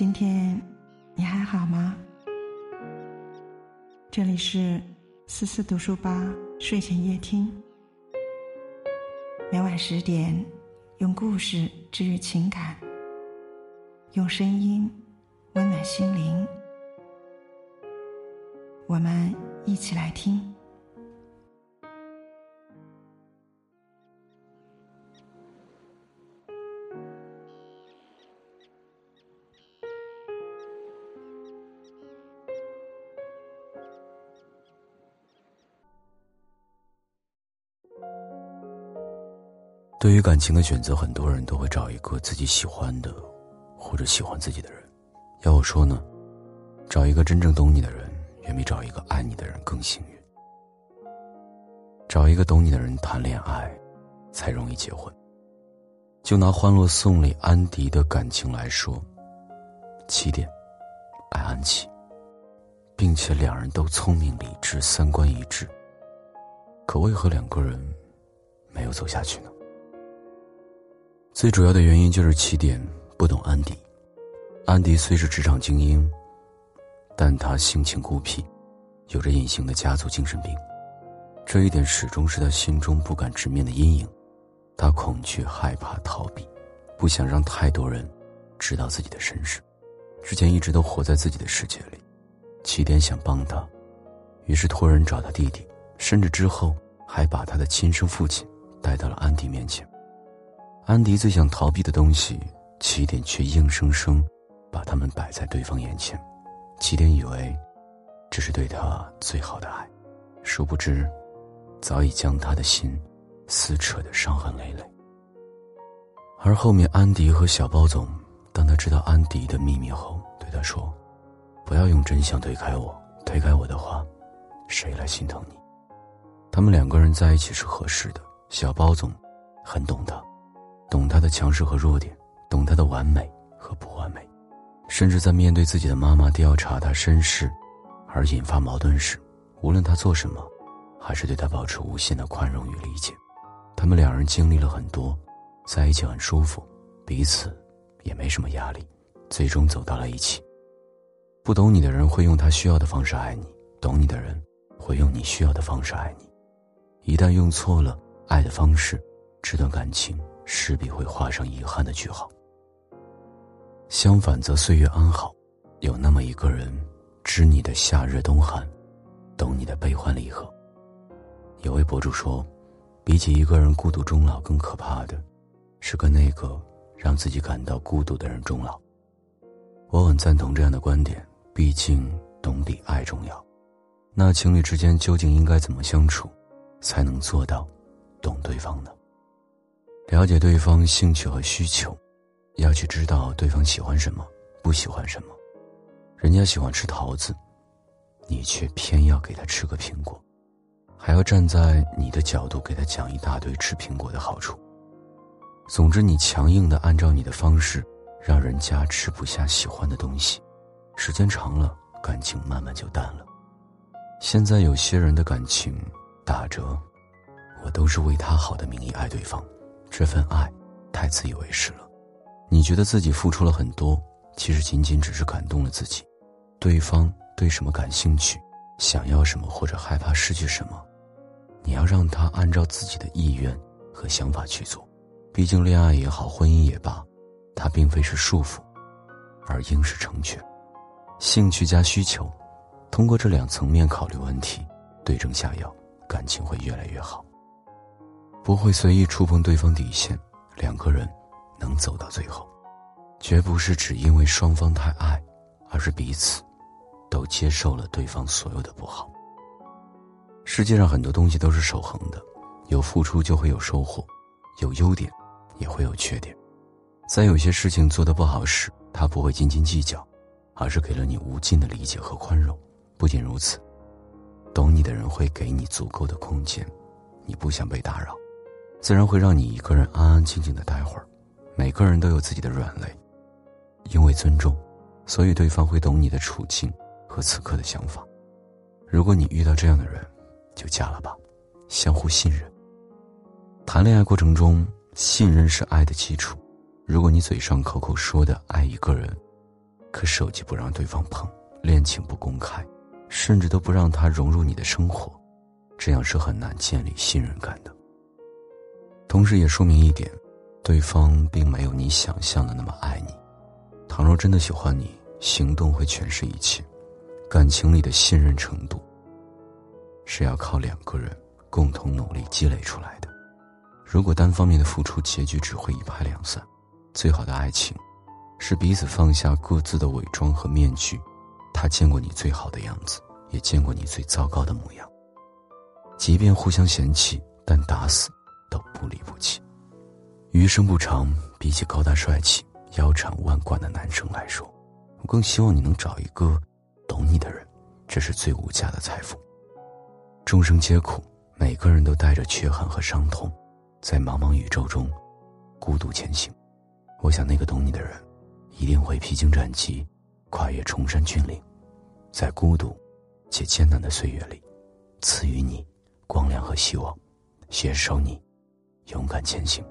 今天你还好吗？这里是思思读书吧睡前夜听，每晚十点，用故事治愈情感，用声音温暖心灵。我们一起来听。对于感情的选择，很多人都会找一个自己喜欢的，或者喜欢自己的人。要我说呢，找一个真正懂你的人，远比找一个爱你的人更幸运。找一个懂你的人谈恋爱，才容易结婚。就拿《欢乐颂》里安迪的感情来说，起点爱安琪，并且两人都聪明理智，三观一致。可为何两个人没有走下去呢？最主要的原因就是起点不懂安迪。安迪虽是职场精英，但他性情孤僻，有着隐形的家族精神病，这一点始终是他心中不敢直面的阴影。他恐惧、害怕、逃避，不想让太多人知道自己的身世。之前一直都活在自己的世界里。起点想帮他，于是托人找他弟弟，甚至之后还把他的亲生父亲带到了安迪面前。安迪最想逃避的东西，起点却硬生生把他们摆在对方眼前。起点以为这是对他最好的爱，殊不知早已将他的心撕扯得伤痕累累。而后面，安迪和小包总，当他知道安迪的秘密后，对他说：“不要用真相推开我，推开我的话，谁来心疼你？”他们两个人在一起是合适的。小包总很懂他。懂他的强势和弱点，懂他的完美和不完美，甚至在面对自己的妈妈调查他身世，而引发矛盾时，无论他做什么，还是对他保持无限的宽容与理解。他们两人经历了很多，在一起很舒服，彼此也没什么压力，最终走到了一起。不懂你的人会用他需要的方式爱你，懂你的人会用你需要的方式爱你。一旦用错了爱的方式，这段感情。势必会画上遗憾的句号。相反，则岁月安好，有那么一个人，知你的夏日冬寒，懂你的悲欢离合。有位博主说，比起一个人孤独终老，更可怕的，是跟那个让自己感到孤独的人终老。我很赞同这样的观点，毕竟懂比爱重要。那情侣之间究竟应该怎么相处，才能做到懂对方呢？了解对方兴趣和需求，要去知道对方喜欢什么，不喜欢什么。人家喜欢吃桃子，你却偏要给他吃个苹果，还要站在你的角度给他讲一大堆吃苹果的好处。总之，你强硬的按照你的方式，让人家吃不下喜欢的东西，时间长了，感情慢慢就淡了。现在有些人的感情打折，我都是为他好的名义爱对方。这份爱太自以为是了，你觉得自己付出了很多，其实仅仅只是感动了自己。对方对什么感兴趣，想要什么或者害怕失去什么，你要让他按照自己的意愿和想法去做。毕竟恋爱也好，婚姻也罢，它并非是束缚，而应是成全。兴趣加需求，通过这两层面考虑问题，对症下药，感情会越来越好。不会随意触碰对方底线，两个人能走到最后，绝不是只因为双方太爱，而是彼此都接受了对方所有的不好。世界上很多东西都是守恒的，有付出就会有收获，有优点也会有缺点。在有些事情做得不好时，他不会斤斤计较，而是给了你无尽的理解和宽容。不仅如此，懂你的人会给你足够的空间，你不想被打扰。自然会让你一个人安安静静的待会儿。每个人都有自己的软肋，因为尊重，所以对方会懂你的处境和此刻的想法。如果你遇到这样的人，就嫁了吧，相互信任。谈恋爱过程中，信任是爱的基础。如果你嘴上口口说的爱一个人，可手机不让对方碰，恋情不公开，甚至都不让他融入你的生活，这样是很难建立信任感的。同时也说明一点，对方并没有你想象的那么爱你。倘若真的喜欢你，行动会诠释一切。感情里的信任程度，是要靠两个人共同努力积累出来的。如果单方面的付出，结局只会一拍两散。最好的爱情，是彼此放下各自的伪装和面具。他见过你最好的样子，也见过你最糟糕的模样。即便互相嫌弃，但打死都不离不弃。余生不长，比起高大帅气、腰缠万贯的男生来说，我更希望你能找一个。懂你的人，这是最无价的财富。众生皆苦，每个人都带着缺憾和伤痛，在茫茫宇宙中孤独前行。我想，那个懂你的人，一定会披荆斩棘，跨越崇山峻岭，在孤独且艰难的岁月里，赐予你光亮和希望，携手你勇敢前行。